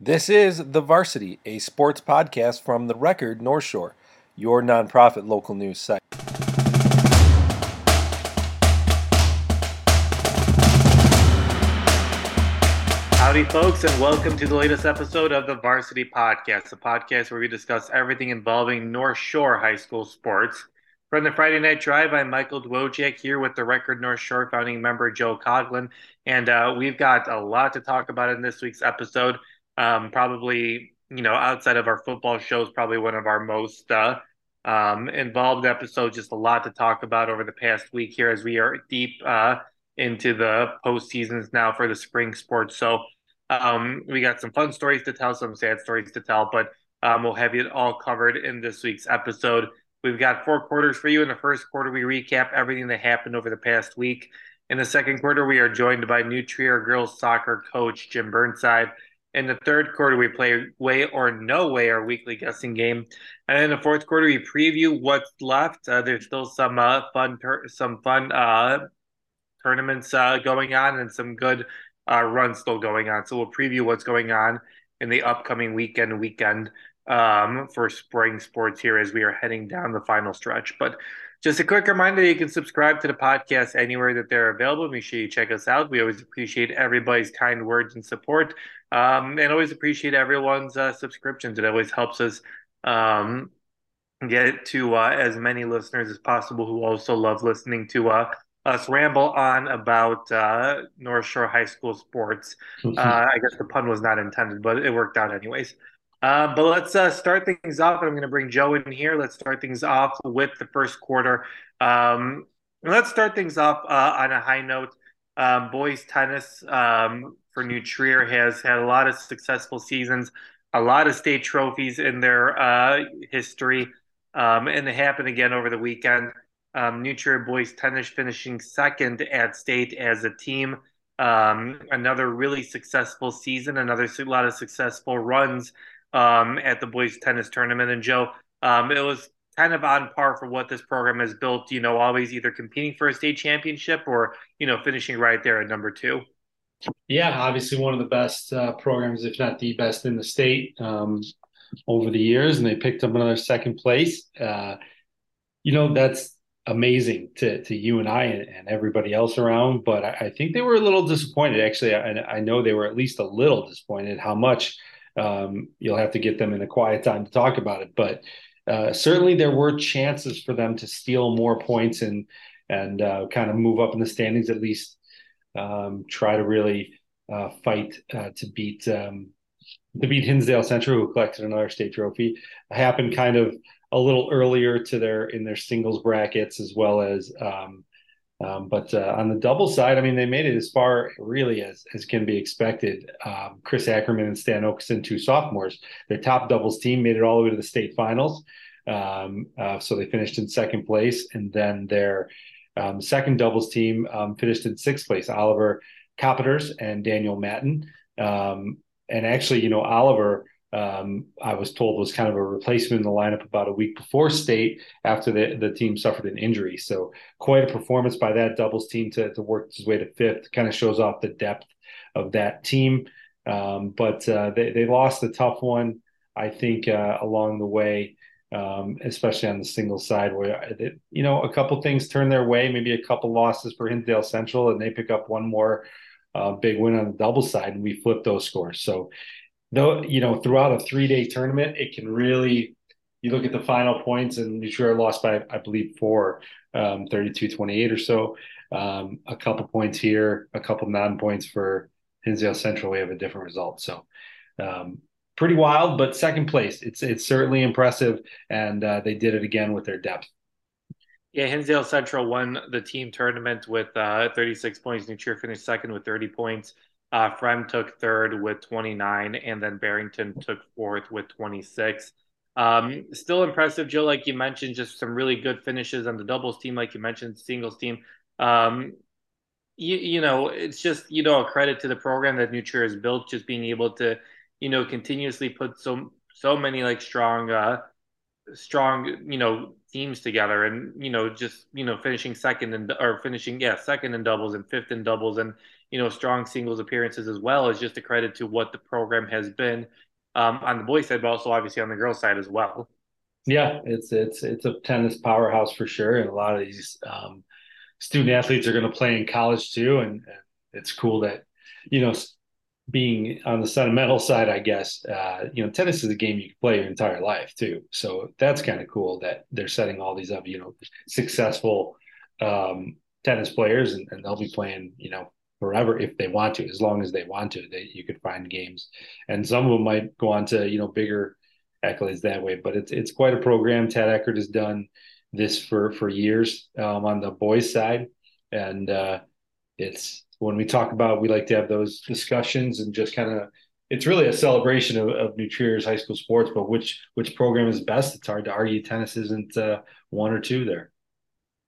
This is The Varsity, a sports podcast from The Record North Shore, your nonprofit local news site. Howdy, folks, and welcome to the latest episode of the Varsity Podcast, a podcast where we discuss everything involving North Shore High School sports. From the Friday Night Drive, I'm Michael Dwojak here with the Record North Shore founding member Joe Coughlin, and uh, we've got a lot to talk about in this week's episode. Um, probably, you know, outside of our football shows, probably one of our most uh, um, involved episodes. Just a lot to talk about over the past week here as we are deep uh, into the postseasons now for the spring sports. So um, we got some fun stories to tell, some sad stories to tell, but um, we'll have it all covered in this week's episode. We've got four quarters for you. In the first quarter, we recap everything that happened over the past week. In the second quarter, we are joined by New Trier girls soccer coach Jim Burnside in the third quarter, we play way or no way our weekly guessing game, and in the fourth quarter, we preview what's left. Uh, there's still some uh, fun, some fun uh, tournaments uh, going on, and some good uh, runs still going on. So we'll preview what's going on in the upcoming weekend weekend um, for spring sports here as we are heading down the final stretch. But just a quick reminder you can subscribe to the podcast anywhere that they're available. Make sure you check us out. We always appreciate everybody's kind words and support, um, and always appreciate everyone's uh, subscriptions. It always helps us um, get to uh, as many listeners as possible who also love listening to uh, us ramble on about uh, North Shore High School sports. Mm-hmm. Uh, I guess the pun was not intended, but it worked out anyways. Uh, but let's uh, start things off. I'm going to bring Joe in here. Let's start things off with the first quarter. Um, let's start things off uh, on a high note. Um, boys tennis um, for New Trier has had a lot of successful seasons, a lot of state trophies in their uh, history, um, and it happened again over the weekend. Um, New Trier boys tennis finishing second at state as a team. Um, another really successful season, another a lot of successful runs um, at the boys tennis tournament. And Joe, um, it was kind of on par for what this program has built. You know, always either competing for a state championship or you know finishing right there at number two. Yeah, obviously one of the best uh, programs, if not the best in the state um, over the years, and they picked up another second place. Uh, you know, that's amazing to to you and I and, and everybody else around. But I, I, think they were a little disappointed. Actually, I, I know they were at least a little disappointed how much um, you'll have to get them in a quiet time to talk about it. But uh, certainly there were chances for them to steal more points and and uh, kind of move up in the standings at least. Um, try to really uh, fight uh, to beat um, to beat Hinsdale Central, who collected another state trophy. It happened kind of a little earlier to their in their singles brackets as well as um, um, but uh, on the double side, I mean, they made it as far really as, as can be expected. Um, Chris Ackerman and Stan Oakson, two sophomores, their top doubles team made it all the way to the state finals. Um, uh, so they finished in second place. And then their um, second doubles team um, finished in sixth place, Oliver Copeters and Daniel Matten. Um, and actually, you know, Oliver um, I was told was kind of a replacement in the lineup about a week before state after the, the team suffered an injury. So quite a performance by that doubles team to, to work his way to fifth kind of shows off the depth of that team. Um, but uh, they, they lost a tough one, I think, uh, along the way, um, especially on the single side where, you know, a couple things turn their way, maybe a couple losses for Hinsdale Central, and they pick up one more uh, big win on the double side, and we flip those scores. So though you know throughout a three day tournament, it can really you look at the final points and Trier lost by I believe four, um, 32-28 or so. Um, a couple points here, a couple non points for Hinsdale Central. We have a different result. So um, pretty wild, but second place. It's it's certainly impressive, and uh, they did it again with their depth. Yeah, Hinsdale Central won the team tournament with uh, 36 points. New Trier finished second with 30 points. Uh, Fremd took third with 29, and then Barrington took fourth with 26. Um, still impressive, Joe. Like you mentioned, just some really good finishes on the doubles team, like you mentioned, singles team. Um, you, you know, it's just you know a credit to the program that New Trier has built, just being able to, you know, continuously put so so many like strong, uh, strong, you know, teams together, and you know, just you know, finishing second and or finishing yeah second in doubles and fifth in doubles, and you know, strong singles appearances as well is just a credit to what the program has been um, on the boys side, but also obviously on the girls side as well. Yeah, it's it's it's a tennis powerhouse for sure, and a lot of these um, student athletes are going to play in college too, and, and, it's cool that you know being on the sentimental side, I guess, uh, you know, tennis is a game you can play your entire life too. So that's kind of cool that they're setting all these up, you know, successful um, tennis players, and, and, they'll be playing, you know, forever if they want to, as long as they want to. They you could find games, and some of them might go on to you know bigger accolades that way. But it's it's quite a program. Tad Eckert has done this for for years um, on the boys side, and uh, it's when we talk about we like to have those discussions and just kind of it's really a celebration of, of high school sports. But which which program is best? It's hard to argue. Tennis isn't uh, one or two there.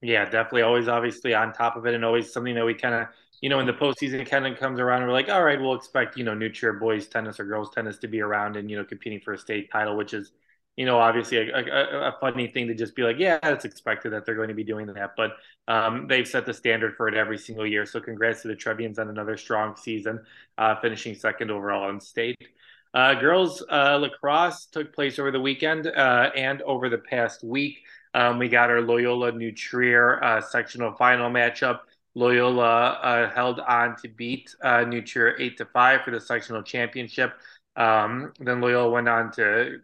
Yeah, definitely. Always obviously on top of it, and always something that we kind of you know, when the postseason kind of comes around, we're like, all right, we'll expect, you know, New Trier boys tennis or girls tennis to be around and, you know, competing for a state title, which is, you know, obviously a, a, a, funny thing to just be like, yeah, it's expected that they're going to be doing that. But um, they've set the standard for it every single year. So congrats to the Trevians on another strong season, uh, finishing second overall in state. Uh, girls uh, lacrosse took place over the weekend uh, and over the past week. Um, we got our Loyola New Trier uh, sectional final matchup. Loyola uh, held on to beat uh, New Trier eight to five for the sectional championship. Um, then Loyola went on to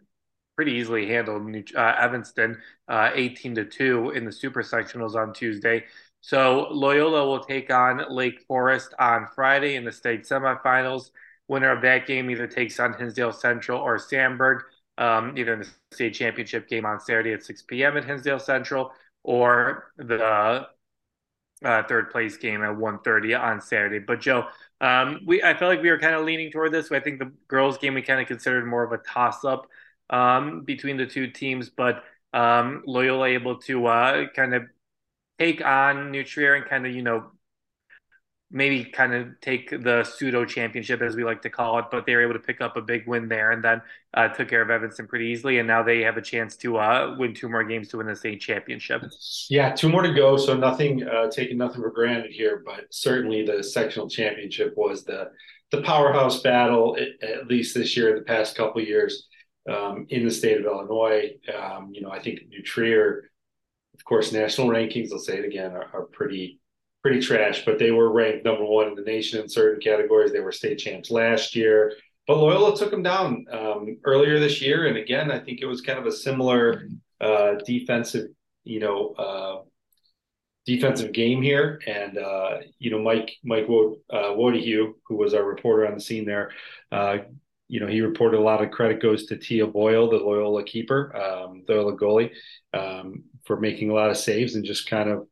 pretty easily handled uh, Evanston uh, 18 to 2 in the super sectionals on Tuesday. So Loyola will take on Lake Forest on Friday in the state semifinals. Winner of that game either takes on Hinsdale Central or Sandburg, um, either in the state championship game on Saturday at 6 p.m. at Hinsdale Central or the uh, third place game at 1.30 on Saturday. But Joe, um, we I felt like we were kind of leaning toward this. I think the girls game we kind of considered more of a toss up um, between the two teams, but um, Loyola able to uh, kind of take on New Trier and kind of you know maybe kind of take the pseudo championship as we like to call it, but they were able to pick up a big win there and then uh, took care of Evanston pretty easily, and now they have a chance to uh, win two more games to win the state championship. Yeah, two more to go, so nothing uh, taking nothing for granted here, but certainly the sectional championship was the the powerhouse battle at least this year, the past couple years um, in the state of Illinois. Um, you know, I think New Trier, of course, national rankings, I'll say it again, are, are, pretty pretty trash, but they were ranked number one in the nation in certain categories. They were state champs last year. But Loyola took them down um, earlier this year, and again, I think it was kind of a similar uh, defensive, you know, uh, defensive game here. And uh, you know, Mike Mike Wod- uh, who was our reporter on the scene there, uh, you know, he reported a lot of credit goes to Tia Boyle, the Loyola keeper, um, the Loyola goalie, um, for making a lot of saves and just kind of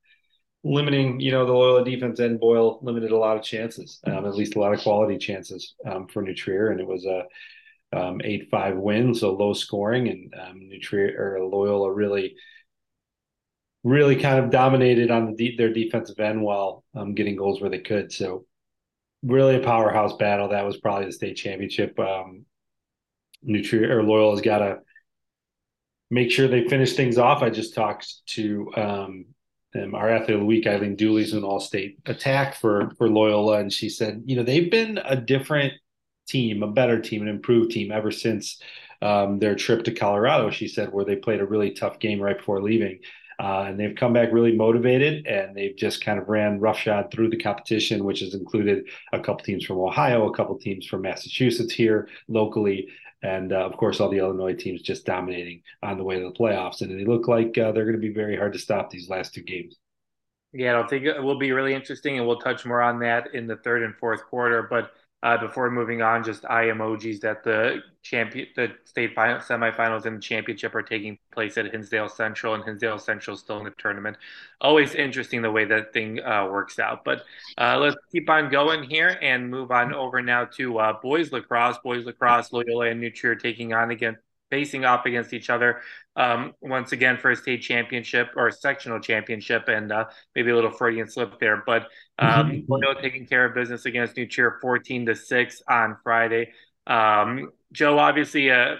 limiting, you know, the Loyola defense and Boyle limited a lot of chances, um, at least a lot of quality chances um, for New Trier. And it was a um, 8 5 win, so low scoring. And um, New Trier or Loyola really, really kind of dominated on the de- their defensive end while um, getting goals where they could. So really a powerhouse battle. That was probably the state championship. Um, New Trier or Loyal has got to make sure they finish things off. I just talked to um, our athlete of the week, Eileen Dooley's an all-state attack for for Loyola, and she said, you know, they've been a different team, a better team, an improved team ever since um, their trip to Colorado. She said, where they played a really tough game right before leaving. Uh, and they've come back really motivated and they've just kind of ran roughshod through the competition, which has included a couple teams from Ohio, a couple teams from Massachusetts here locally, and uh, of course all the Illinois teams just dominating on the way to the playoffs. And they look like uh, they're going to be very hard to stop these last two games. Yeah, I don't think it will be really interesting, and we'll touch more on that in the third and fourth quarter. But uh, before moving on, just eye emojis that the champion, the state final, semifinals and championship are taking place at Hinsdale Central, and Hinsdale Central is still in the tournament. Always interesting the way that thing uh, works out. But uh, let's keep on going here and move on over now to uh, boys lacrosse. Boys lacrosse, Loyola and New Trier taking on again facing off against each other um, once again for a state championship or a sectional championship, and uh, maybe a little Freudian slip there. But um, mm-hmm. taking care of business against New Trier, fourteen to six on Friday. Um, Joe, obviously, uh,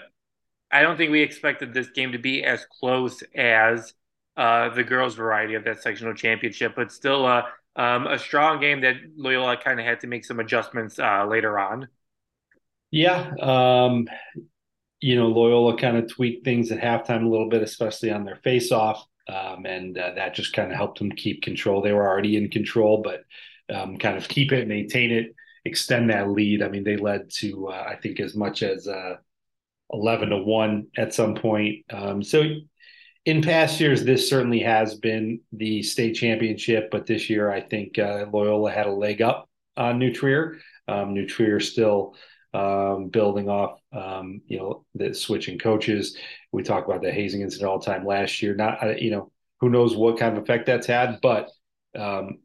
I don't think we expected this game to be as close as uh, the girls' variety of that sectional championship, but still a, um, a strong game that Loyola kind of had to make some adjustments uh, later on. Yeah, um, you know, Loyola kind of tweaked things at halftime a little bit, especially on their face-off, um, and uh, that just kind of helped them keep control. They were already in control, but um, kind of keep it, maintain it, extend that lead. I mean, they led to uh, I think as much as uh, eleven to one at some point. Um, so in past years, this certainly has been the state championship, but this year I think uh, Loyola had a leg up on New Trier. Um, still um, building off, um, you know, the switching coaches. We talked about the hazing incident all the time last year. Not, you know, who knows what kind of effect that's had, but um,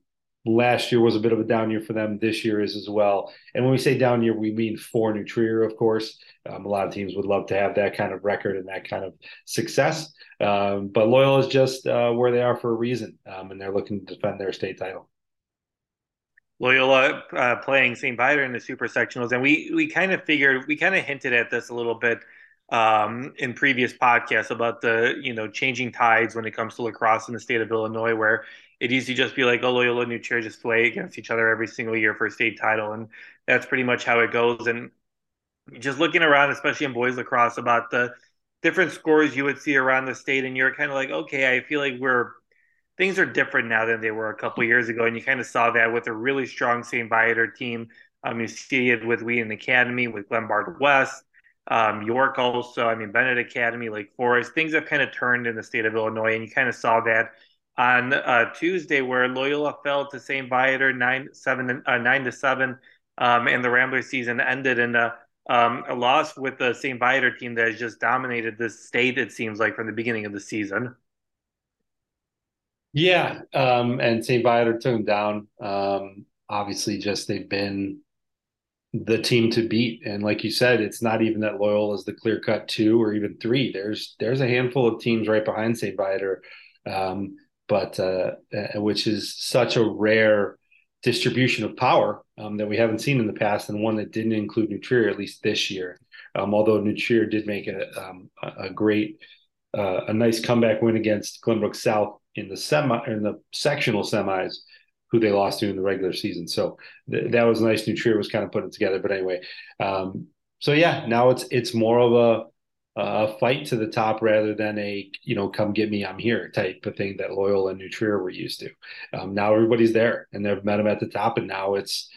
last year was a bit of a down year for them. This year is as well. And when we say down year, we mean for New Trier, of course. Um, a lot of teams would love to have that kind of record and that kind of success. Um, but Loyal is just uh, where they are for a reason, um, and they're looking to defend their state title. Loyola uh, playing St. Viator in the super sectionals, and we we kind of figured we kind of hinted at this a little bit um, in previous podcasts about the you know changing tides when it comes to lacrosse in the state of Illinois, where it used to just be like oh Loyola New Trier just play against each other every single year for a state title, and that's pretty much how it goes. And just looking around, especially in boys lacrosse, about the different scores you would see around the state, and you're kind of like okay, I feel like we're things are different now than they were a couple years ago, and you kind of saw that with a really strong St. Viator team. Um, you see it with Wheaton Academy, with Glenbard West, um, York also. I mean, Benet Academy, Lake Forest. Things have kind of turned in the state of Illinois, and you kind of saw that on uh, Tuesday, where Loyola fell to St. Viator nine seven uh, nine to seven, um, and the Rambler season ended in a, um, a loss with the St. Viator team that has just dominated this state. It seems like from the beginning of the season. Yeah, um, and St. Viator took them down. Um, obviously, just they've been the team to beat, and like you said, it's not even that Loyal is the clear cut two or even three. There's there's a handful of teams right behind St. Viator, um, but uh, uh, which is such a rare distribution of power um, that we haven't seen in the past, and one that didn't include New Trier at least this year. Um, although New Trier did make a um, a great uh, a nice comeback win against Glenbrook South in the semi in the sectional semis who they lost to in the regular season. So th- that was nice. New Trier was kind of putting together. But anyway, um, so yeah, now it's it's more of a a fight to the top rather than a you know come get me I'm here type of thing that Loyal and New Trier were used to. Um, now everybody's there and they've met them at the top, and now it's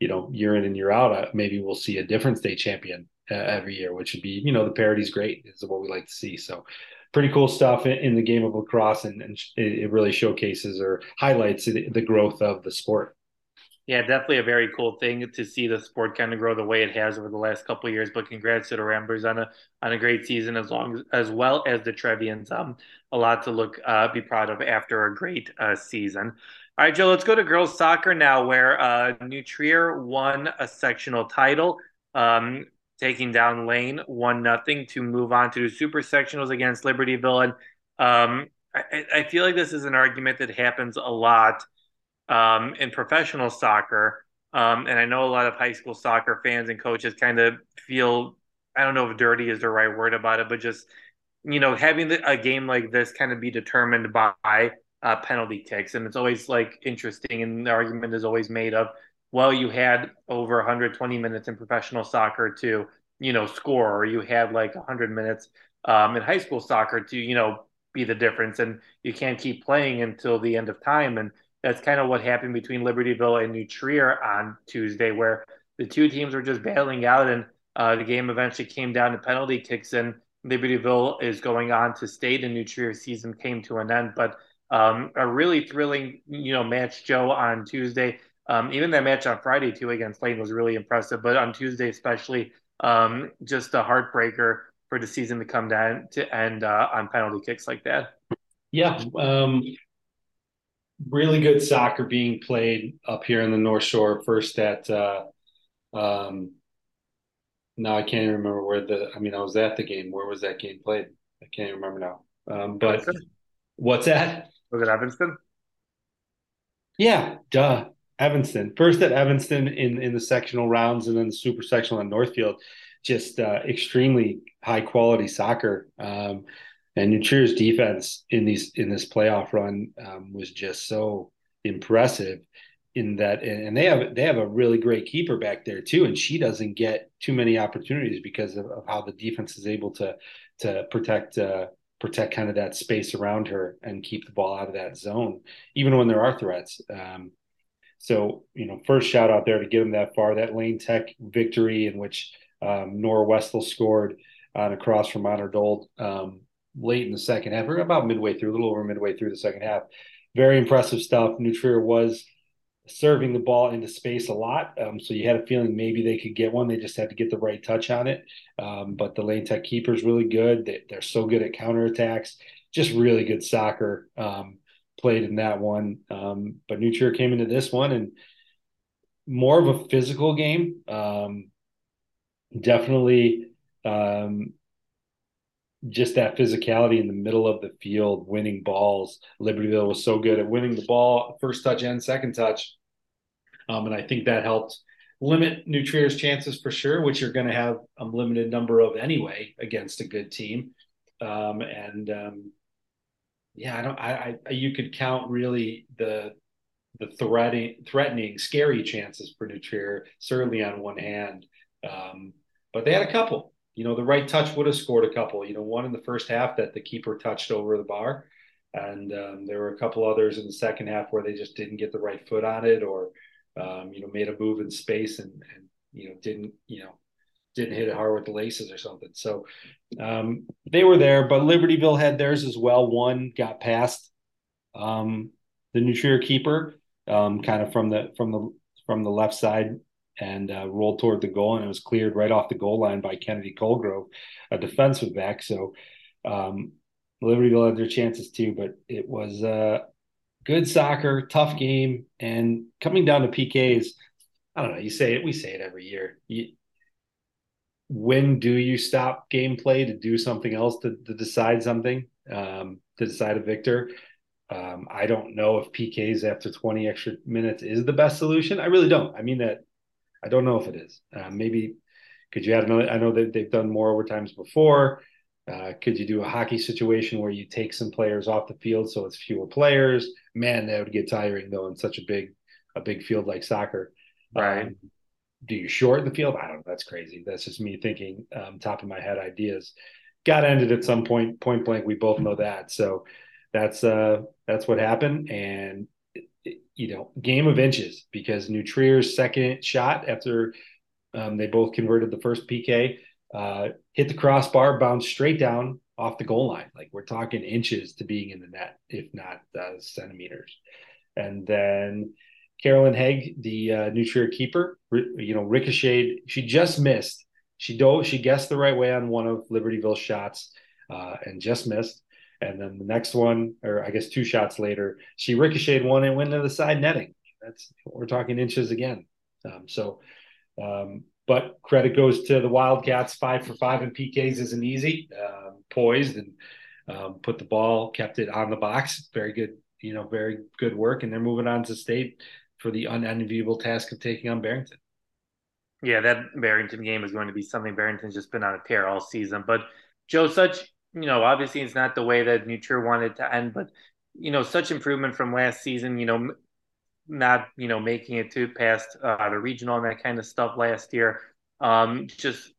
you know year in and year out. Uh, maybe we'll see a different state champion uh, every year, which would be you know the parity's great is what we like to see. So pretty cool stuff in, in the game of lacrosse, and, and it, really showcases or highlights the, the growth of the sport. Yeah, definitely a very cool thing to see the sport kind of grow the way it has over the last couple years. But congrats to the Ramblers on a on a great season, as long as, as well as the Trevians. Um, a lot to look uh, be proud of after a great uh, season. All right, Joe, let's go to girls soccer now, where uh, New Trier won a sectional title. Um, taking down Lane one nothing to move on to super sectionals against Libertyville. And um, I, I, feel like this is an argument that happens a lot um, in professional soccer. Um, and I know a lot of high school soccer fans and coaches kind of feel I don't know if dirty is the right word about it, but just you know having the, a game like this kind of be determined by uh, penalty kicks, and it's always like interesting, and the argument is always made of well, you had over 120 minutes in professional soccer to, you know, score, or you had like 100 minutes um, in high school soccer to, you know, be the difference. And you can't keep playing until the end of time. And that's kind of what happened between Libertyville and New Trier on Tuesday, where the two teams were just battling out, and uh, the game eventually came down to penalty kicks. And Libertyville is going on to state, and New Trier season came to an end. But um, a really thrilling, you know, match, Joe, on Tuesday. Um, even that match on Friday too against Lane was really impressive, but on Tuesday especially, um, just a heartbreaker for the season to come down to end uh, on penalty kicks like that. Yeah, um, really good soccer being played up here in the North Shore. First at, uh, um, now I can't remember where the. I mean, I was at the game. Where was that game played? I can't remember now. Um, but what's that? Was it Evanston? Yeah, duh. Evanston. First at Evanston in in the sectional rounds, and then the super sectional at Northfield. Just uh, extremely high quality soccer. Um, and New Trier's defense in these in this playoff run um, was just so impressive in that and they have they have a really great keeper back there too and she doesn't get too many opportunities because of, of how the defense is able to to protect uh, protect kind of that space around her and keep the ball out of that zone even when there are threats um, so you know first shout out there to get them that far that lane tech victory in which um, Nora Westall scored on a cross from Honor Dold um, late in the second half or about midway through a little over midway through the second half very impressive stuff New Trier was serving the ball into space a lot. Um, so you had a feeling maybe they could get one. They just had to get the right touch on it. Um, but the lane tech keeper is really good. They, are so good at counterattacks. Just really good soccer um, played in that one. Um, but New Trier came into this one and more of a physical game. Um, definitely um, just that physicality in the middle of the field, winning balls. Libertyville was so good at winning the ball, first touch and second touch. Um, and I think that helped limit New Trier's chances for sure, which you're going to have a limited number of anyway against a good team. Um, and um, yeah, I don't. I, I you could count really the the threatening, threatening, scary chances for New Trier certainly on one hand. Um, but they had a couple you know, the right touch would have scored a couple. You know, one in the first half that the keeper touched over the bar, and um, there were a couple others in the second half where they just didn't get the right foot on it, or um, you know, made a move in space and and you know didn't you know didn't hit it hard with the laces or something. So um, they were there, but Libertyville had theirs as well. One got past um, the New Trier keeper, um, kind of from the from the from the left side and uh, rolled toward the goal, and it was cleared right off the goal line by Kennedy Colgrove, a defensive back. So um, Libertyville had their chances too, but it was uh, good soccer, tough game, and coming down to PKs. I don't know. You say it. We say it every year. You, when do you stop gameplay to do something else to, to decide something um, to decide a victor? Um, I don't know if PKs after 20 extra minutes is the best solution. I really don't. I mean that I don't know if it is. Uh, maybe could you add another? I know that they've done more overtimes before. Uh, could you do a hockey situation where you take some players off the field so it's fewer players? Man, that would get tiring though in such a big a big field like soccer. Right. Um, do you shorten the field? I don't know. That's crazy. That's just me thinking um, top of my head ideas. Got ended at some point, point blank. We both know that. So that's uh that's what happened. And you know, game of inches because New Trier's second shot after um, they both converted the first PK uh, hit the crossbar, bounced straight down off the goal line. Like we're talking inches to being in the net, if not uh, centimeters. And then Carolyn Haig, the uh, New Trier keeper, you know, ricocheted. She just missed. She dove. She guessed the right way on one of Libertyville's shots uh, and just missed. And then the next one, or I guess two shots later, she ricocheted one and went to the side netting. That's we're talking inches again. Um, so, um, but credit goes to the Wildcats. Five for five in PKs isn't easy. Um, poised and um, put the ball, kept it on the box. Very good, you know, very good work. And they're moving on to state for the unenviable task of taking on Barrington. Yeah, that Barrington game is going to be something Barrington's just been on a tear all season. But Joe, such you know, obviously it's not the way that New Trier wanted to end, but you know, such improvement from last season. You know, not you know making it to past uh, the regional and that kind of stuff last year. Um, just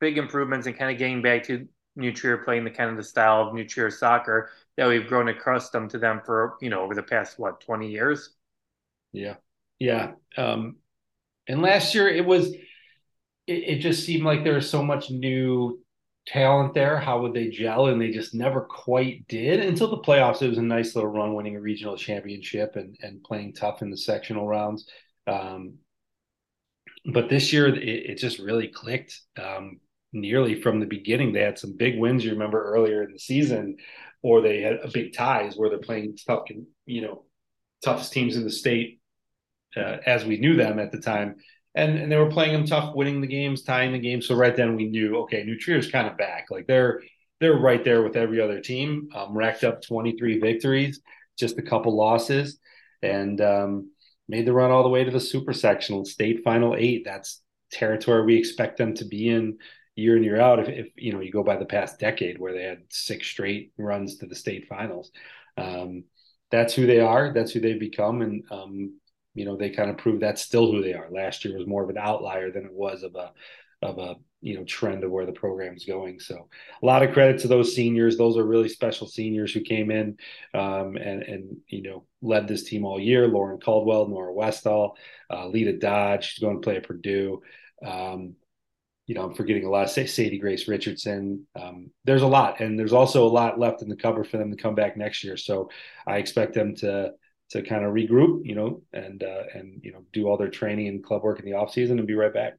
big improvements and kind of getting back to New Trier playing the kind of the style of New Trier soccer that we've grown accustomed to them for you know over the past what twenty years. Yeah, yeah. Um, and last year it was. It, it just seemed like there was so much new talent there. How would they gel? And they just never quite did until the playoffs. It was a nice little run, winning a regional championship and and playing tough in the sectional rounds. Um, but this year, it, it, just really clicked. Um, nearly from the beginning, they had some big wins. You remember earlier in the season, or they had a big ties where they're playing tough, you know, toughest teams in the state uh, as we knew them at the time and and they were playing them tough, winning the games, tying the games. So right then we knew, okay, New Trier's kind of back. Like they're they're right there with every other team. Um, racked up 23 victories, just a couple losses, and um, made the run all the way to the super sectional state final eight. That's territory we expect them to be in year in year out. If, if you know you go by the past decade where they had six straight runs to the state finals. Um, that's who they are. That's who they've become, and um, you know they kind of prove that's still who they are. Last year was more of an outlier than it was of a of a you know trend of where the program is going. So a lot of credit to those seniors. Those are really special seniors who came in um, and and you know led this team all year. Lauren Caldwell, Nora Westall, uh, Lita Dodge. She's going to play at Purdue. Um, you know, I'm forgetting a lot. Say Sadie Grace Richardson. Um, there's a lot, and there's also a lot left in the cover for them to come back next year. So I expect them to to kind of regroup, you know, and uh, and you know do all their training and club work in the off season and be right back.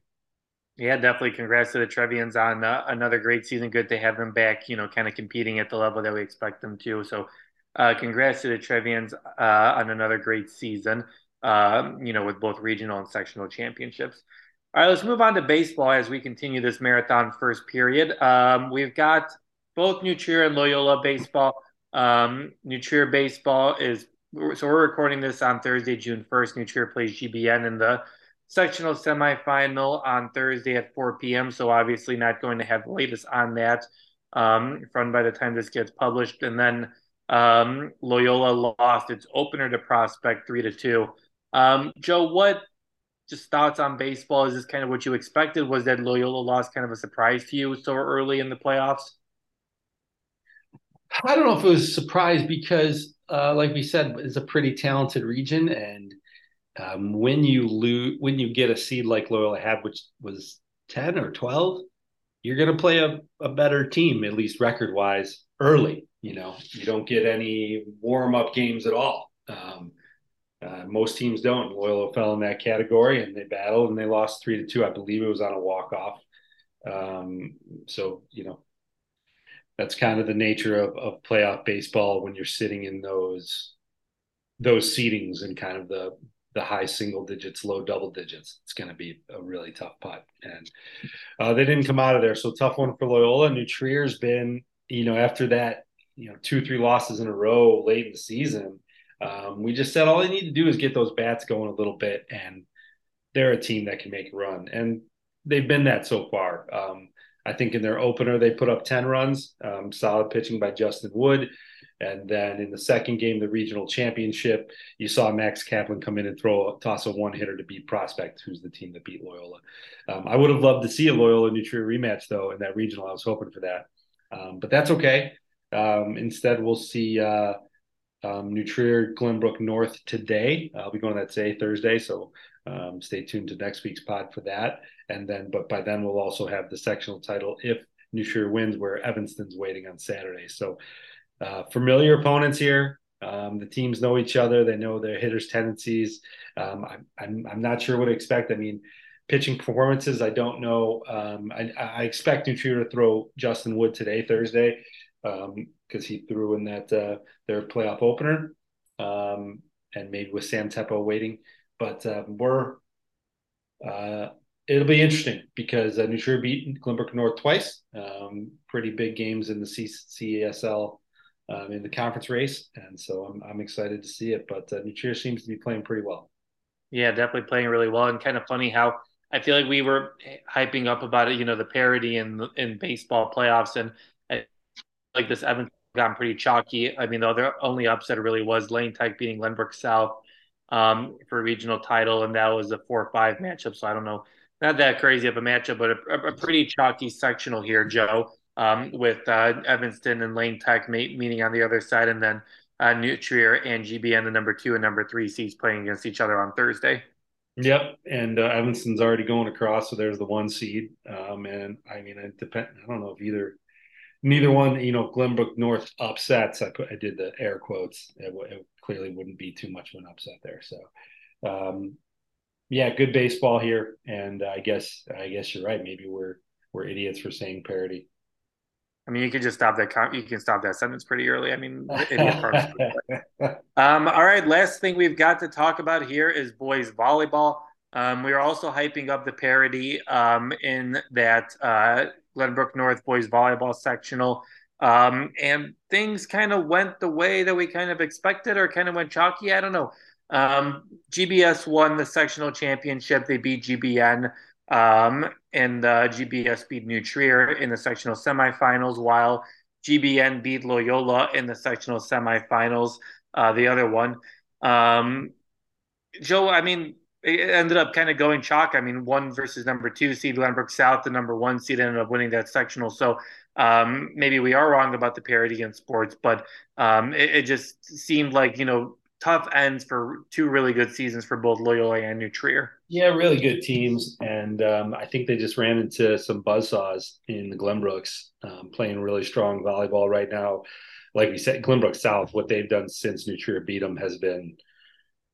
Yeah, definitely. Congrats to the Trevians on uh, another great season. Good to have them back, you know, kind of competing at the level that we expect them to. So, uh, congrats to the Trevians uh, on another great season, uh, you know, with both regional and sectional championships. All right, let's move on to baseball as we continue this marathon first period. Um, we've got both New Trier and Loyola baseball. Um, New Trier baseball is so we're recording this on Thursday, June 1st. New Trier plays GBN in the sectional semifinal on Thursday at 4 p.m. So obviously not going to have the latest on that um, from by the time this gets published. And then um, Loyola lost its opener to Prospect three to two. Um, Joe, what just thoughts on baseball? Is this kind of what you expected? Was that Loyola loss kind of a surprise to you so early in the playoffs? I don't know if it was a surprise because, uh, like we said, it's a pretty talented region, and um, when you lose, when you get a seed like Loyola had, which was ten or twelve, you're going to play a, a better team, at least record wise, early. You know, you don't get any warm up games at all. Um, uh, most teams don't. Loyola fell in that category, and they battled and they lost three to two. I believe it was on a walk off. Um, so you know, that's kind of the nature of, of playoff baseball when you're sitting in those those seedings and kind of the the high single digits, low double digits. It's going to be a really tough putt, and uh, they didn't come out of there. So tough one for Loyola. New Trier's been, you know, after that, you know, two three losses in a row late in the season um, we just said all they need to do is get those bats going a little bit, and they're a team that can make a run, and they've been that so far. Um, I think in their opener they put up ten runs, um, solid pitching by Justin Wood, and then in the second game, the regional championship, you saw Max Kaplan come in and throw toss a one hitter to beat Prospect, who's the team that beat Loyola. Um, I would have loved to see a Loyola New Trier rematch though in that regional. I was hoping for that, um, but that's okay. Um, instead, we'll see. Uh, um, New Glenbrook North today. I'll be going that today, Thursday. So um, stay tuned to next week's pod for that. And then, but by then we'll also have the sectional title if New Trier wins, where Evanston's waiting on Saturday. So uh, familiar opponents here. Um, the teams know each other. They know their hitters' tendencies. Um, I'm, I'm, I'm not sure what to expect. I mean, pitching performances, I don't know. Um, I, I expect New Trier to throw Justin Wood today, Thursday because um, he threw in that uh, their playoff opener, um, and maybe with Sam Teppo waiting. But uh, we're uh, it'll be interesting because uh, New beat Glenbrook North twice. Um, pretty big games in the C- CSL um, in the conference race, and so I'm I'm excited to see it. But uh, New seems to be playing pretty well. Yeah, definitely playing really well, and kind of funny how I feel like we were hyping up about it. You know, the parity in in baseball playoffs, and like this Evans gotten pretty chalky. I mean, the other only upset really was Lane Tech beating Glenbrook South um, for a regional title, and that was a four-five matchup. So I don't know, not that crazy of a matchup, but a, a pretty chalky sectional here, Joe, um, with uh, Evanston and Lane Tech meeting on the other side, and then uh, New Trier and GBN, the number two and number three seeds, playing against each other on Thursday. Yep, and uh, Evanston's already going across, so there's the one seed. Um, and I mean, it depend. I don't know if either neither one, you know, Glenbrook North upsets. I put, I did the air quotes. It, it clearly wouldn't be too much of an upset there. So, um, yeah, good baseball here, and I guess I guess you're right. Maybe we're we're idiots for saying parity. I mean, you can just stop that. You can stop that sentence pretty early. I mean, um, all right. Last thing we've got to talk about here is boys volleyball. Um, we are also hyping up the parity um, in that uh, Glenbrook North boys volleyball sectional. Um, and things kind of went the way that we kind of expected or kind of went chalky. I don't know. Um, GBS won the sectional championship. They beat GBN. Um, and uh, GBS beat New Trier in the sectional semifinals, while GBN beat Loyola in the sectional semifinals. uh, the other one. Um, Joe, I mean, it ended up kind of going chalk. I mean, one versus number two seed Glenbrook South, the number one seed ended up winning that sectional. So um, maybe we are wrong about the parity in sports, but um, it, it, just seemed like you know tough ends for two really good seasons for both Loyola and New Trier. Yeah, really good teams, and um, I think they just ran into some buzzsaws in the Glenbrooks, um, playing really strong volleyball right now. Like we said, Glenbrook South, what they've done since New Trier beat them has been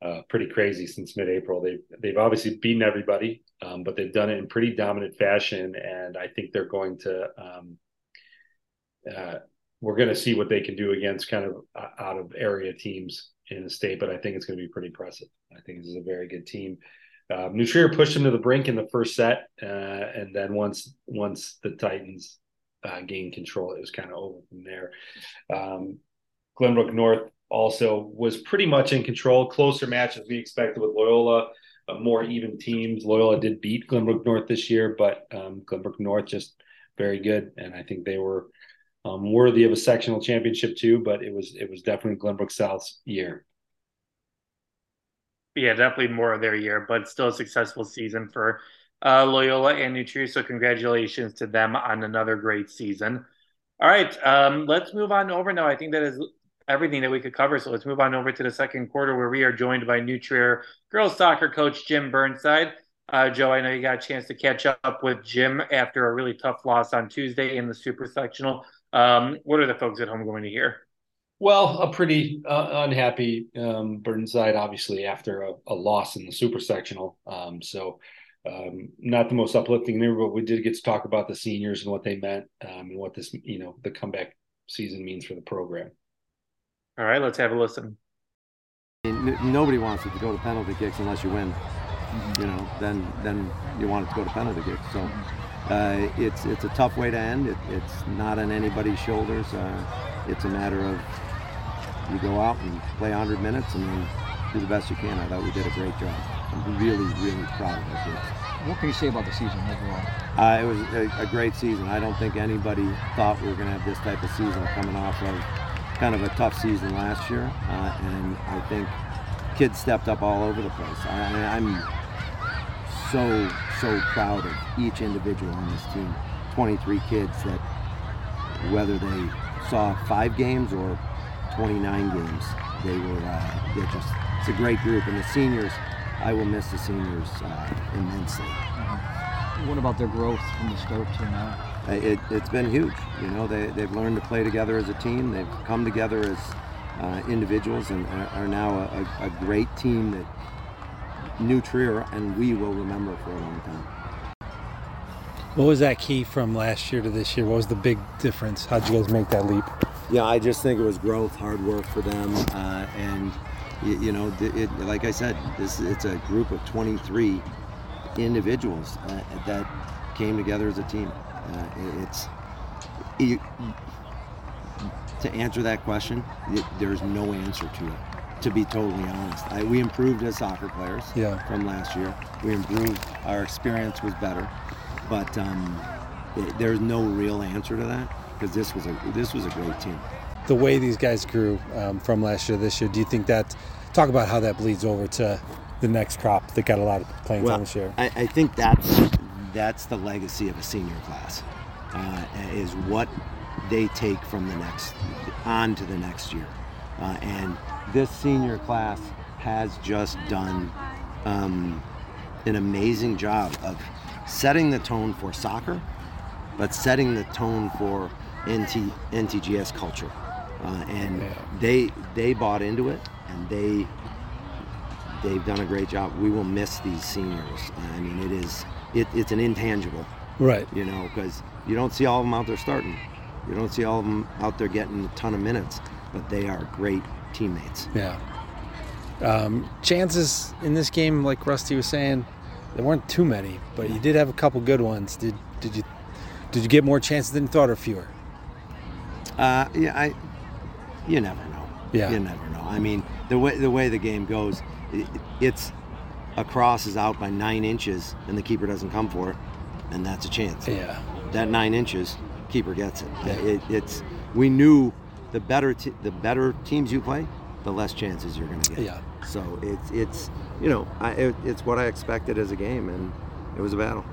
uh, pretty crazy since mid-April. They've they've obviously beaten everybody, um, but they've done it in pretty dominant fashion, and I think they're going to. Um, uh, we're going to see what they can do against kind of uh, out of area teams in the state, but I think it's going to be pretty impressive. I think this is a very good team. Um, New Trier pushed them to the brink in the first set, uh, and then once once the Titans uh, gained control, it was kind of over from there. Um, Glenbrook North also was pretty much in control. Closer match as we expected with Loyola, uh, more even teams. Loyola did beat Glenbrook North this year, but um, Glenbrook North just very good, and I think they were um, worthy of a sectional championship too. But it was it was definitely Glenbrook South's year. Yeah, definitely more of their year, but still a successful season for uh, Loyola and New Trier. So congratulations to them on another great season. All right, um, let's move on over now. I think that is everything that we could cover. So let's move on over to the second quarter where we are joined by New Trier girls soccer coach Jim Burnside. Uh, Joe, I know you got a chance to catch up with Jim after a really tough loss on Tuesday in the super sectional. Um, what are the folks at home going to hear? Well, a pretty uh, unhappy um, Burnside, obviously, after a, a, loss in the super sectional. Um, so, um, not the most uplifting there, but we did get to talk about the seniors and what they meant um, and what this, you know, the comeback season means for the program. All right, let's have a listen. Nobody wants it to go to penalty kicks unless you win. Mm-hmm. You know, then then you want it to go to penalty kicks. So uh, it's it's a tough way to end. It, it's not on anybody's shoulders. Uh, it's a matter of you go out and play 100 minutes and then do the best you can. I thought we did a great job. I'm really, really proud of our kids. What can you say about the season overall? Uh, it was a, a, great season. I don't think anybody thought we were going to have this type of season coming off of kind of a tough season last year, uh, and I think kids stepped up all over the place. I, I'm so so proud of each individual on this team. 23 kids that whether they saw five games or 29 games, they were uh, they're just it's a great group, and the seniors. I will miss the seniors uh, immensely. What about their growth from the start to now? It, has been huge. You know, they, they've learned to play together as a team. They've come together as uh, individuals and are now a, a, great team that New Trier and we will remember for a long time. What was that key from last year to this year? What was the big difference? How'd you guys make that leap? Yeah, I just think it was growth, hard work for them, uh, and you, you know, it, like I said, this it's a group of 23 individuals uh, that came together as a team. Uh, it's it, to answer that question. It, there's no answer to it. To be totally honest, I, we improved as soccer players yeah. from last year. We improved. Our experience was better, but um, it, there's no real answer to that because this was a this was a great team. The way these guys grew um, from last year this year, do you think that? Talk about how that bleeds over to the next crop that got a lot of playing well, time this year. I, I think that's that's the legacy of a senior class uh, is what they take from the next on to the next year. Uh, and this senior class has just done um, an amazing job of setting the tone for soccer but setting the tone for NT, NTGS culture. Uh, and they they bought into it and they they've done a great job we will miss these seniors I mean it is it, it's an intangible. Right. You know, because you don't see all of them out there starting. You don't see all of them out there getting a ton of minutes, but they are great teammates. Yeah. Um, chances in this game, like Rusty was saying, there weren't too many, but you did have a couple good ones. Did did you did you get more chances than you thought, or fewer? Uh, yeah, I. You never know. Yeah. You never know. I mean, the way the way the game goes, it's a cross is out by nine inches and the keeper doesn't come for it, and that's a chance. Yeah. That nine inches, keeper gets it. Yeah. it it's we knew the better te- the better teams you play, the less chances you're going to get. Yeah. So it's it's you know I, it, it's what I expected as a game, and it was a battle.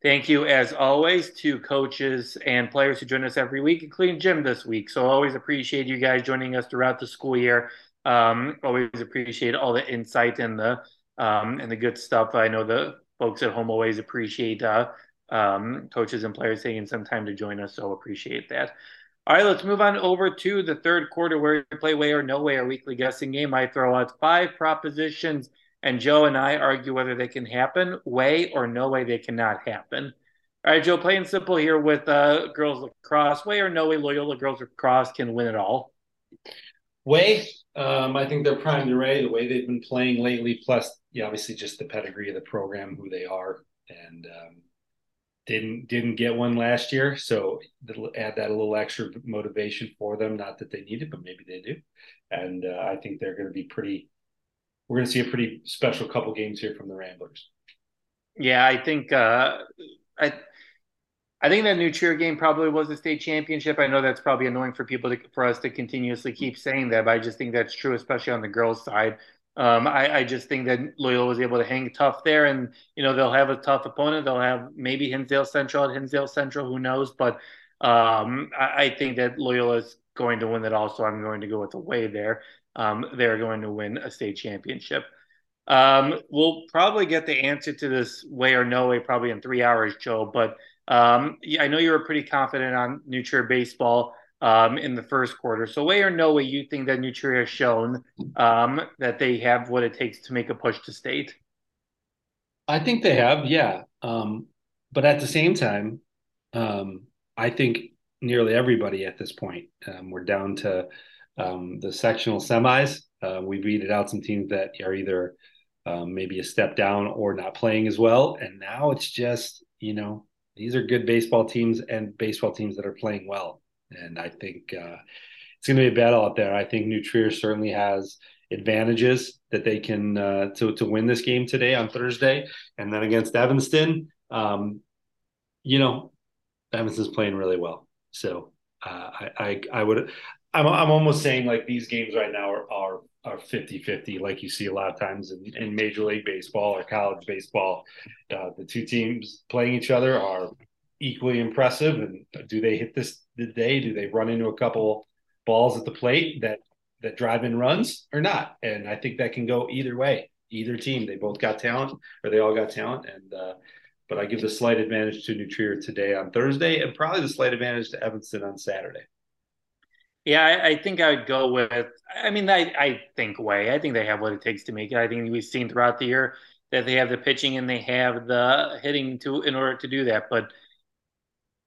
Thank you, as always, to coaches and players who join us every week, including Jim this week. So always appreciate you guys joining us throughout the school year. Um, always appreciate all the insight and the um, and the good stuff. I know the folks at home always appreciate uh, um, coaches and players taking some time to join us. So appreciate that. All right, let's move on over to the third quarter where we play way or no way, our weekly guessing game. I throw out five propositions, and Joe and I argue whether they can happen, way or no way they cannot happen. All right, Joe, plain simple here with uh, girls lacrosse. Way or no way, Loyola girls lacrosse can win it all. Way, um, I think they're primed and ready. The way they've been playing lately, plus yeah, obviously just the pedigree of the program, who they are, and um, didn't didn't get one last year, so add that a little extra motivation for them. Not that they need it, but maybe they do. And uh, I think they're going to be pretty. We're going to see a pretty special couple games here from the Ramblers. Yeah, I think uh, I. I think that New Trier game probably was a state championship. I know that's probably annoying for people to, for us to continuously keep saying that, but I just think that's true, especially on the girls' side. Um, I, I, just think that Loyola was able to hang tough there, and you know they'll have a tough opponent. They'll have maybe Hinsdale Central at Hinsdale Central, who knows? But um, I, I, think that Loyola is going to win that. Also, I'm going to go with the way there. Um, they're going to win a state championship. Um, we'll probably get the answer to this way or no way probably in three hours, Joe. But um, I know you were pretty confident on New Trier baseball um, in the first quarter. So, way or no way, you think that New Trier has shown um, that they have what it takes to make a push to state? I think they have, yeah. Um, but at the same time, um, I think nearly everybody at this point, we're down to the sectional semis. Uh, we weeded out some teams that are either maybe a step down or not playing as well. And now it's just, you know, these are good baseball teams and baseball teams that are playing well. And I think uh, it's going to be a battle out there. I think New Trier certainly has advantages that they can uh, to to win this game today on Thursday, and then against Evanston, um, you know, Evanston's playing really well. So uh, I, I I would I'm I'm almost saying like these games right now are are are 50-50 like you see a lot of times in, in major league baseball or college baseball uh, the two teams playing each other are equally impressive and do they hit this the day? Do they run into a couple balls at the plate that that drive in runs or not? And I think that can go either way. Either team, they both got talent, or they all got talent. And uh, but I give the slight advantage to New Trier today on Thursday, and probably the slight advantage to Evanston on Saturday. Yeah, I, I, think I would go with. I mean, I, I think way. I think they have what it takes to make it. I think we've seen throughout the year that they have the pitching and they have the hitting to in order to do that. But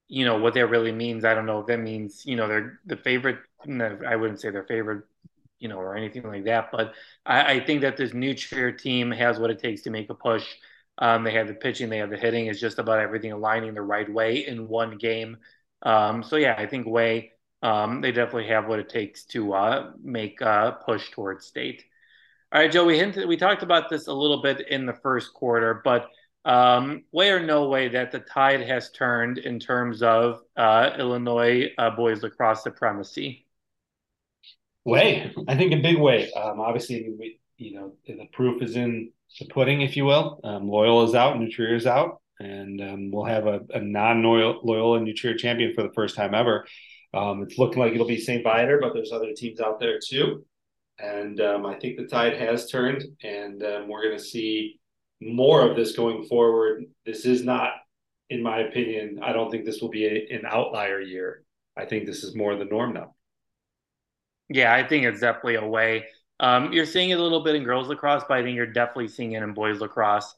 you know what that really means. I don't know that means you know they're the favorite. I wouldn't say they're favorite, you know, or anything like that. But I, I think that this New Trier team has what it takes to make a push. Um, they have the pitching, they have the hitting. It's just about everything aligning the right way in one game. Um, so yeah, I think Way um, they definitely have what it takes to uh, make a push towards state. All right, Joe. We hinted, we talked about this a little bit in the first quarter, but um, way or no way that the tide has turned in terms of uh, Illinois uh, boys lacrosse supremacy? Way, I think a big way. Um, obviously, we, you know, the proof is in the pudding, if you will. Um, Loyola is out, New Trier is out, and um, we'll have a, a non-Loyola New Trier champion for the first time ever. Um, it's looking like it'll be St. Viator, but there's other teams out there too. And um, I think the tide has turned, and um, we're going to see more of this going forward. This is not, in my opinion, I don't think this will be a, an outlier year. I think this is more the norm now. Yeah, I think it's definitely a way. Um, you're seeing it a little bit in girls lacrosse, but I think you're definitely seeing it in boys lacrosse.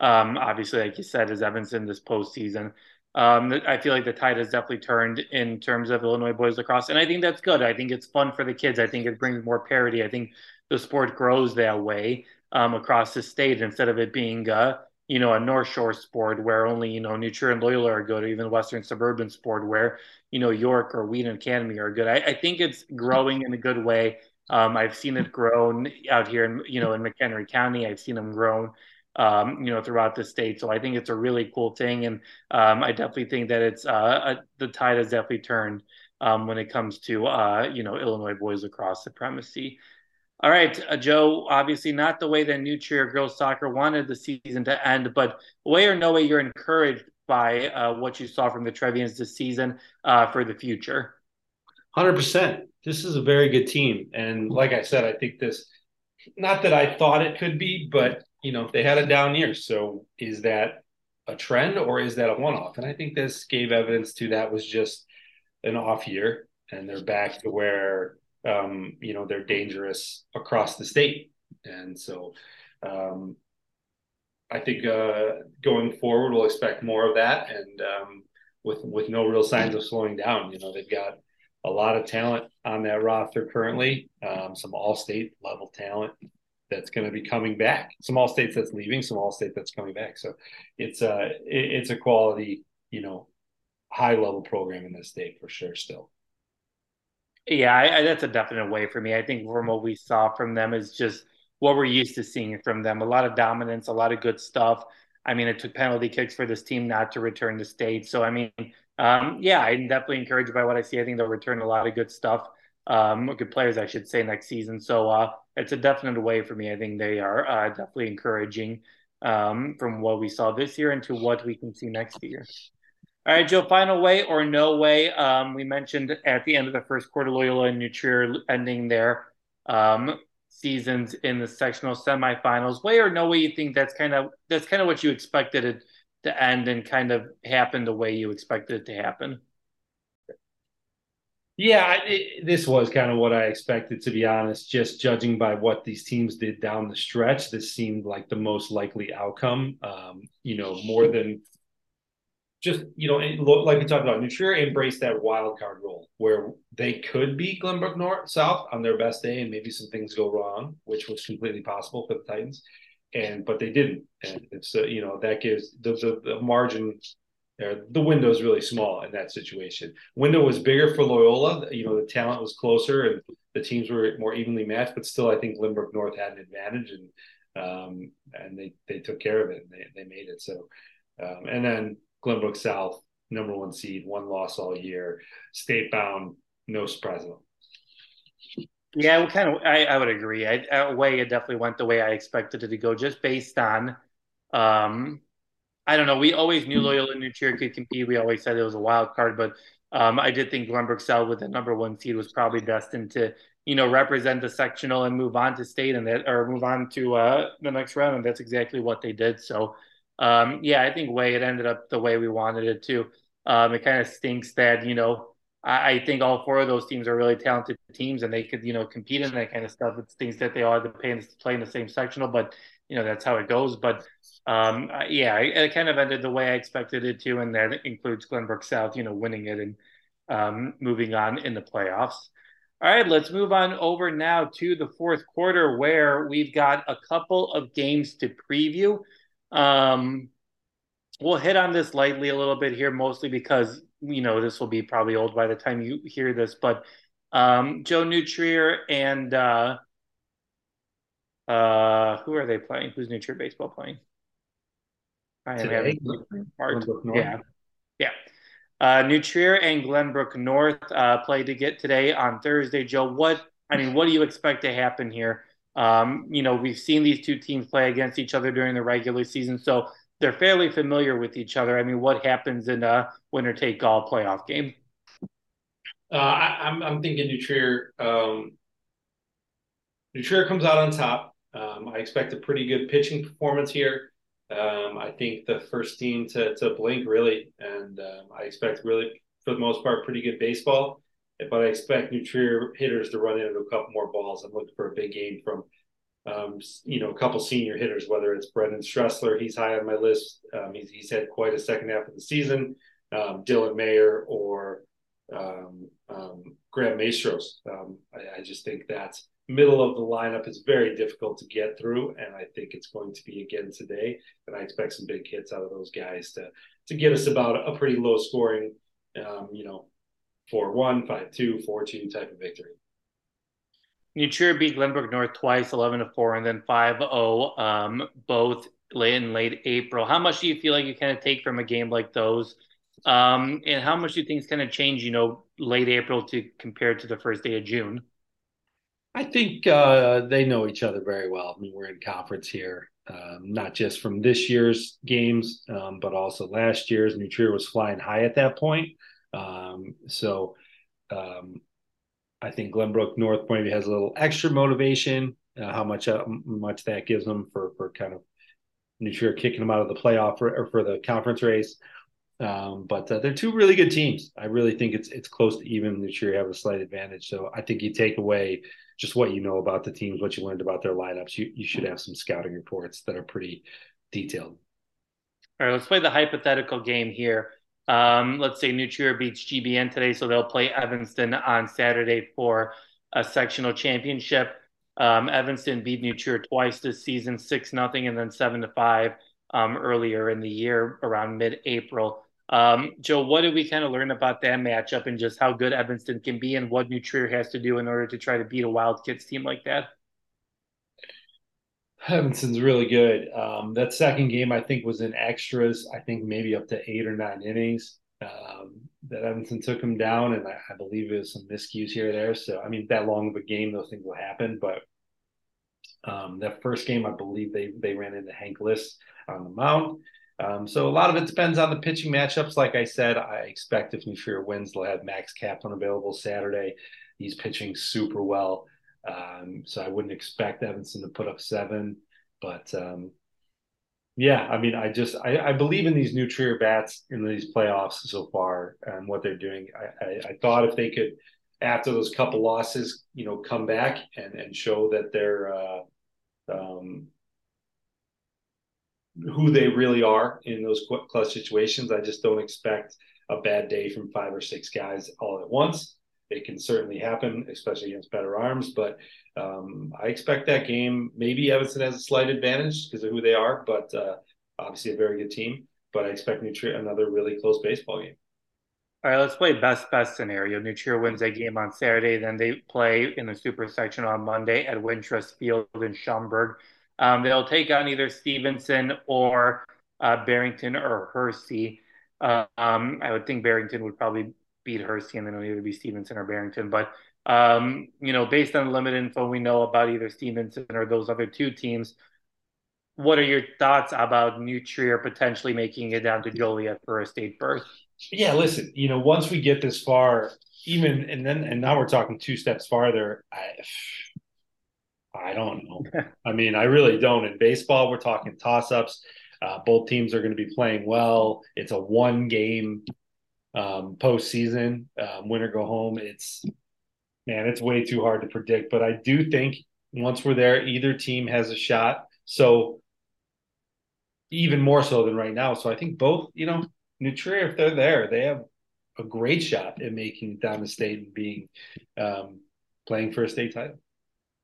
Um, obviously, like you said, as Evanston this postseason. Um, I feel like the tide has definitely turned in terms of Illinois boys lacrosse, and I think that's good. I think it's fun for the kids. I think it brings more parity. I think the sport grows that way um, across the state instead of it being uh, you know a North Shore sport where only you know New and Loyola are good, or even Western Suburban sport where you know York or Wheaton Academy are good. I, I think it's growing in a good way. Um, I've seen it grown out here in you know in McHenry County. I've seen them grown. Um, you know, throughout the state. So I think it's a really cool thing, and um, I definitely think that it's uh, a, the tide has definitely turned. um, when it comes to uh, you know Illinois boys lacrosse supremacy. All right, uh, Joe. Obviously, not the way that New Trier girls soccer wanted the season to end, but way or no way, you're encouraged by uh, what you saw from the Trevians this season uh, for the future. Hundred percent. This is a very good team, and like I said, I think this. Not that I thought it could be, but you know they had a down year. So is that a trend or is that a one-off? And I think this gave evidence to that was just an off year, and they're back to where um, you know they're dangerous across the state. And so um, I think uh, going forward, we'll expect more of that, and um, with with no real signs of slowing down. You know, they've got a lot of talent on that roster currently, um, some all-state level talent that's going to be coming back. Some all-states that's leaving, some all-state that's coming back. So it's a uh, it's a quality, you know, high level program in this state for sure. Still. Yeah, I, I, that's a definite way for me. I think from what we saw from them is just what we're used to seeing from them. A lot of dominance, a lot of good stuff. I mean, it took penalty kicks for this team not to return to state. So, I mean, um, yeah, I'm definitely encouraged by what I see. I think they'll return a lot of good stuff, um, good players, I should say, next season. So, uh, it's a definite way for me. I think they are uh, definitely encouraging um, from what we saw this year into what we can see next year. All right, Joe, final way or no way. Um, we mentioned at the end of the first quarter, Loyola and New Trier ending their um, seasons in the sectional semifinals. Way or no way, you think that's kind of that's kind of what you expected it to end and kind of happen the way you expected it to happen. Yeah, it, this was kind of what I expected, to be honest. Just judging by what these teams did down the stretch, this seemed like the most likely outcome. Um, you know, more than just you know, like we talked about, New Trier embraced that wild card role where they could be Glenbrook North South on their best day, and maybe some things go wrong, which was completely possible for the Titans, and but they didn't, and uh, you know that gives the, the, the margin. The window is really small in that situation. Window was bigger for Loyola. You know, the talent was closer and the teams were more evenly matched, but still, I think Glenbrook North had an advantage, and um, and they they took care of it and they they made it. So, um, and then Glenbrook South, number one seed, one loss all year, state bound, no surprise at all. Yeah, kind of. I, I would agree. I, way it definitely went the way I expected it to go, just based on, um, I don't know. We always knew Loyola New Trier could compete. We always said it was a wild card, but um, I did think Glenbrook South with the number one seed was probably destined to, you know, represent the sectional and move on to state and that, or move on to uh, the next round, and that's exactly what they did. So um, yeah, I think way it ended up the way we wanted it to. Um, it kind of stinks that you know I, I, think all four of those teams are really talented teams and they could you know compete in that kind of stuff. It's things that they all have to play in the same sectional, but you know that's how it goes. But um, yeah, it, kind of ended the way I expected it to, and that includes Glenbrook South, you know, winning it and um, moving on in the playoffs. All right, let's move on over now to the fourth quarter where we've got a couple of games to preview. Um, we'll hit on this lightly a little bit here, mostly because you know this will be probably old by the time you hear this. But um, Joe New Trier and uh, uh, who are they playing? Who's New Trier baseball playing? I am having yeah, yeah. Uh, New Trier and Glenbrook North uh, play to get today on Thursday. Joe, what I mean, what do you expect to happen here? Um, you know, we've seen these two teams play against each other during the regular season, so they're fairly familiar with each other. I mean, what happens in a winner take all playoff game? Uh, I, am I'm, I'm thinking New Trier. Um, New Trier comes out on top. Um, I expect a pretty good pitching performance here. Um, I think the first team to to blink really, and um, I expect really for the most part pretty good baseball but I expect New Trier hitters to run into a couple more balls. I'm looking for a big game from, um, you know, a couple senior hitters, whether it's Brendan Stressler, he's high on my list. Um, he's, he's had quite a second half of the season. Um, Dylan Mayer or um, Graham Maestros. I, I, just think that middle of the lineup is very difficult to get through, and I think it's going to be again today. And I expect some big hits out of those guys to to get us about a pretty low scoring, you know, four one, five two, four two type of victory. New Trier beat Glenbrook North twice, eleven to four, and then 5-0, um, both late in late April. How much do you feel like you kind of take from a game like those Um, and how much do things kind of change, you know, late April to compared to the first day of June? I think uh, they know each other very well. I mean, we're in conference here, um, not just from this year's games, um, but also last year's. New Trier was flying high at that point. Um, so um, I think Glenbrook North maybe has a little extra motivation. Uh, how much uh, much that gives them for for kind of New Trier kicking them out of the playoff or, or for the conference race. Um, but uh, they're two really good teams. I really think it's it's close to even. New Trier have a slight advantage. So I think you take away just what you know about the teams, what you learned about their lineups. You you should have some scouting reports that are pretty detailed. All right, let's play the hypothetical game here. Um, let's say New Trier beats GBN today, so they'll play Evanston on Saturday for a sectional championship. Um, Evanston beat New Trier twice this season, six nothing, and then seven to five um, earlier in the year, around mid-April. Um, Joe, what did we kind of learn about that matchup and just how good Evanston can be, and what New Trier has to do in order to try to beat a Wildcats team like that? Evanston's really good. Um, that second game, I think, was in extras. I think maybe up to eight or nine innings. Um, that Evanston took him down, and I, I believe it was some miscues here or there. So, I mean, that long of a game, those things will happen. But um, that first game, I believe they they ran into Hank List on the mound. Um, so a lot of it depends on the pitching matchups. Like I said, I expect if Trier wins, they'll have Max Kaplan available Saturday. He's pitching super well. Um, so I wouldn't expect Evanston to put up seven, but um, yeah, I mean, I just I, I, believe in these New Trier bats in these playoffs so far and what they're doing. I, I, I, thought if they could, after those couple losses, you know, come back and and show that they're uh, um, who they really are in those clutch situations. I just don't expect a bad day from five or six guys all at once. It can certainly happen, especially against better arms. But um, I expect that game. Maybe Evanston has a slight advantage because of who they are, but uh, obviously a very good team. But I expect New Trier another really close baseball game. All right, let's play best best scenario. New Trier wins a game on Saturday, then they play in the Super Section on Monday at Wintrust Field in Schaumburg. Um, they'll take on either Stevenson or uh, Barrington or Hersey. Uh, um, I would think Barrington would probably beat Hersey, and then it'll either be Stevenson or Barrington. But um, you know, based on the limited info we know about either Stevenson or those other two teams, what are your thoughts about New Trier potentially making it down to Joliet for a state berth? Yeah, listen, you know, once we get this far, even and then and now we're talking two steps farther. I, I don't know. I mean, I really don't. In baseball, we're talking toss ups. Uh, both teams are going to be playing well. It's a one game um, postseason, um, win or go home. It's man, it's way too hard to predict. But I do think once we're there, either team has a shot. So even more so than right now. So I think both, you know, New Trier, if they're there, they have a great shot at making it down the state and being um, playing for a state title.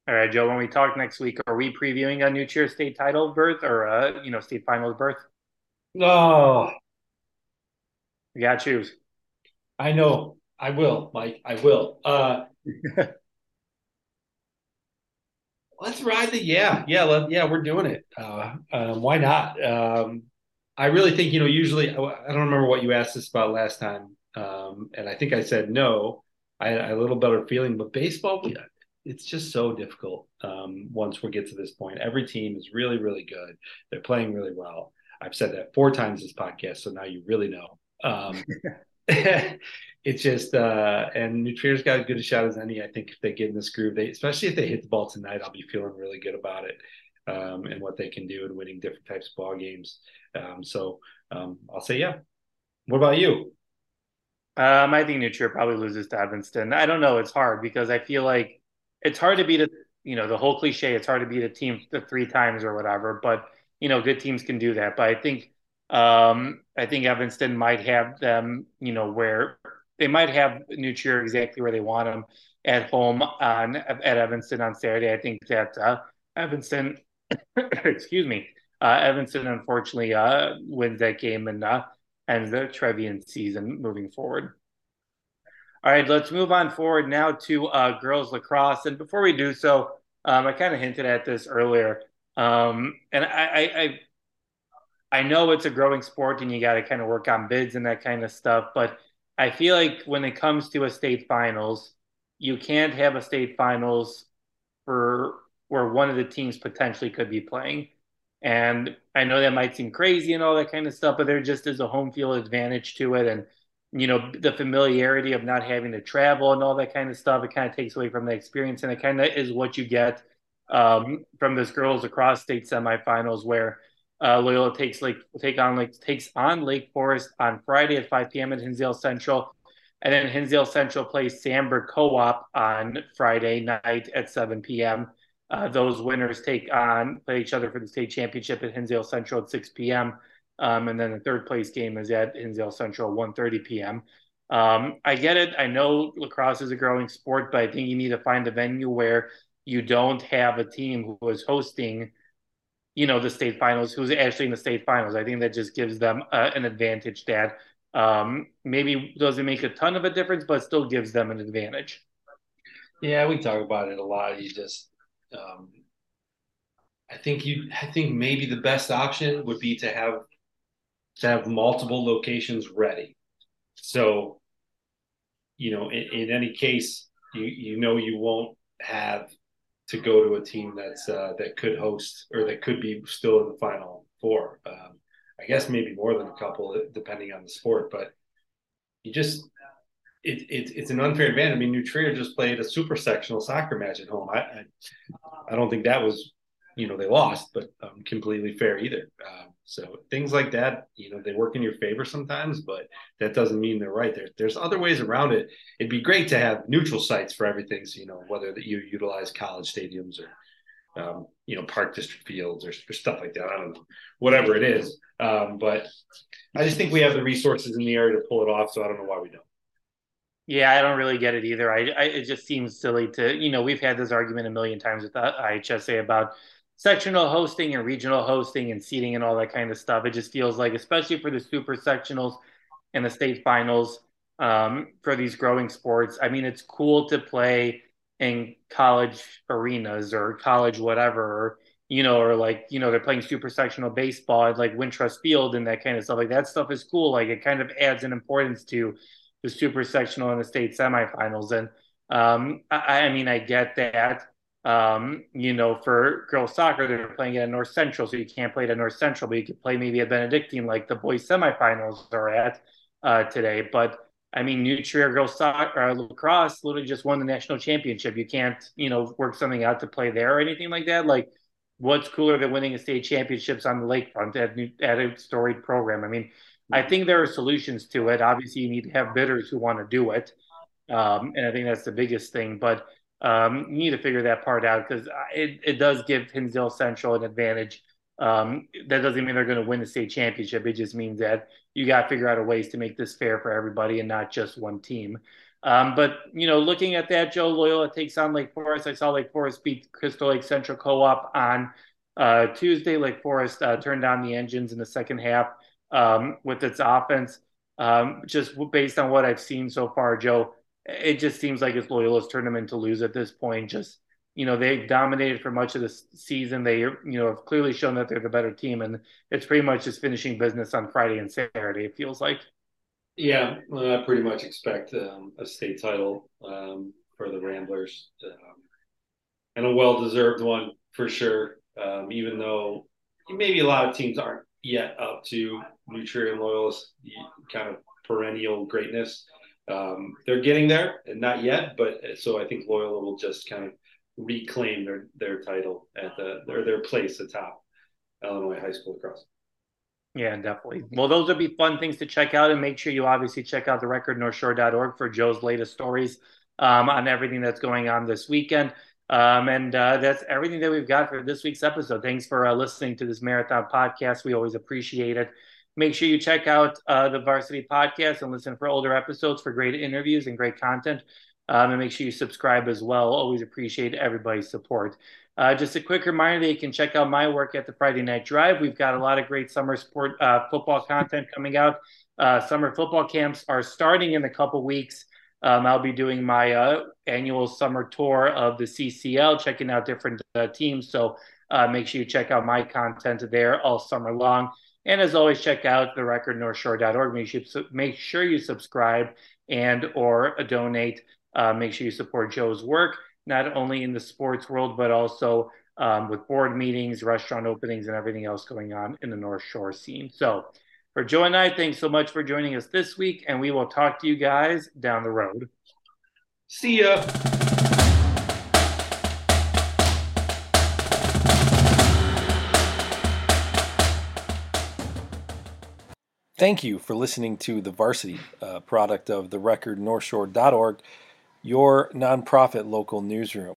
All right, Joe. When we talk next week, are we previewing a New Trier state title berth or a you know state finals berth? Oh, you gotta choose. I know. I will, Mike. I will. Uh, let's ride the yeah, yeah, let, yeah. We're doing it. Uh, um, why not? Um, I really think you know. Usually, I don't remember what you asked us about last time, um, and I think I said no. I had a little better feeling, but baseball, it's just so difficult. Um, once we get to this point, every team is really, really good. They're playing really well. I've said that four times this podcast, so now you really know. Um, it's just uh and New Trier's got as good a shot as any. I think if they get in this groove, they especially if they hit the ball tonight, I'll be feeling really good about it. Um, and what they can do in winning different types of ball games. Um, so um, I'll say yeah. What about you? Um, I think New Trier probably loses to Evanston. I don't know. It's hard because I feel like it's hard to beat a you know the whole cliche. It's hard to beat a team the three times or whatever. But you know, good teams can do that. But I think um, I think Evanston might have them, you know, where they might have New Trier exactly where they want them at home on at Evanston on Saturday. I think that uh, Evanston, excuse me, uh, Evanston unfortunately uh, wins that game and uh, ends the Trevian season moving forward. All right, let's move on forward now to uh, girls lacrosse. And before we do so, um, I kind of hinted at this earlier, um, and I, I, I I know it's a growing sport and you got to kind of work on bids and that kind of stuff, but I feel like when it comes to a state finals, you can't have a state finals for where one of the teams potentially could be playing. And I know that might seem crazy and all that kind of stuff, but there just is a home field advantage to it. And, you know, the familiarity of not having to travel and all that kind of stuff, it kind of takes away from the experience. And it kind of is what you get um, from this girls lacrosse state semifinals where uh, Loyola takes like take on like takes on Lake Forest on Friday at 5 p.m. at Hinsdale Central. And then Hinsdale Central plays Sandburg Co-op on Friday night at 7 p.m. Uh, those winners take on play each other for the state championship at Hinsdale Central at 6 p.m. Um, and then the third place game is at Hinsdale Central 1:30 p.m. Um, I get it. I know lacrosse is a growing sport, but I think you need to find a venue where you don't have a team who is hosting, you know, the state finals, who's actually in the state finals. I think that just gives them uh, an advantage that um, maybe doesn't make a ton of a difference, but still gives them an advantage. Yeah, we talk about it a lot. You just um, I think you. I think maybe the best option would be to have to have multiple locations ready. So, you know, in, in any case, you you know you won't have to go to a team that's uh, that could host or that could be still in the final four. Um, I guess maybe more than a couple, depending on the sport. But you just it, it, it's an unfair advantage. I mean, New Trier just played a super sectional soccer match at home. I, I, I don't think that was, you know, they lost, but um, completely fair either. Um, so things like that, you know, they work in your favor sometimes, but that doesn't mean they're right. There, there's other ways around it. It'd be great to have neutral sites for everything. So, you know, whether that you utilize college stadiums or, um, you know, park district fields or, or, stuff like that. I don't know, whatever it is. Um, but I just think we have the resources in the area to pull it off. So I don't know why we don't. Yeah, I don't really get it either. I, I, it just seems silly to you know we've had this argument a million times with IHSA about sectional hosting and regional hosting and seating and all that kind of stuff. It just feels like, especially for the super sectionals and the state finals um, for these growing sports. I mean, it's cool to play in college arenas or college whatever, or, you know, or like you know they're playing super sectional baseball at like Wintrust Field and that kind of stuff. Like that stuff is cool. Like it kind of adds an importance to the super sectional and the state semifinals. And um, I, I, mean, I get that. Um, you know, for girls soccer, they're playing at North Central, so you can't play at North Central, but you could play maybe at Benedictine, like the boys semifinals are at uh, today. But I mean, New Trier girls soccer, uh, lacrosse literally just won the national championship. You can't, you know, work something out to play there or anything like that. Like, what's cooler than winning a state championships on the lakefront at, at a storied program? I mean, I think there are solutions to it. Obviously, you need to have bidders who want to do it, um, and I think that's the biggest thing. But um, you need to figure that part out because it, it does give Hinsdale Central an advantage. Um, that doesn't mean they're going to win the state championship. It just means that you got to figure out a ways to make this fair for everybody and not just one team. Um, but you know, looking at that, Joe Loyola takes on Lake Forest. I saw Lake Forest beat Crystal Lake Central Co-op on uh, Tuesday. Lake Forest uh, turned on the engines in the second half um, with its offense. Um, just based on what I've seen so far, Joe, it just seems like it's Loyola's tournament to lose at this point. Just you know, they've dominated for much of the season. They you know have clearly shown that they're the better team, and it's pretty much just finishing business on Friday and Saturday. It feels like. Yeah, well, I pretty much expect um, a state title um, for the Ramblers, um, and a well-deserved one for sure. Um, even though maybe a lot of teams aren't yet up to and Loyola's kind of perennial greatness. Um, they're getting there, and not yet, but so I think Loyola will just kind of reclaim their their title at the their their place atop Illinois high school lacrosse. Yeah, definitely. Well, those would be fun things to check out, and make sure you obviously check out the record northshore.org for Joe's latest stories um, on everything that's going on this weekend. Um, and uh, that's everything that we've got for this week's episode. Thanks for uh, listening to this marathon podcast. We always appreciate it. Make sure you check out uh, the Varsity Podcast and listen for older episodes for great interviews and great content. Um, and make sure you subscribe as well. Always appreciate everybody's support. Uh, just a quick reminder that you can check out my work at the Friday Night Drive. We've got a lot of great summer sport uh, football content coming out. Uh, summer football camps are starting in a couple weeks. Um, I'll be doing my uh, annual summer tour of the CCL, checking out different uh, teams. So uh, make sure you check out my content there all summer long. And as always, check out the record northshore.org. Make sure, make sure you subscribe and or donate. Uh, make sure you support Joe's work, not only in the sports world, but also um, with board meetings, restaurant openings, and everything else going on in the North Shore scene. So for Joe and I, thanks so much for joining us this week, and we will talk to you guys down the road. See ya. Thank you for listening to The Varsity, uh, product of the record northshore.org, your nonprofit local newsroom.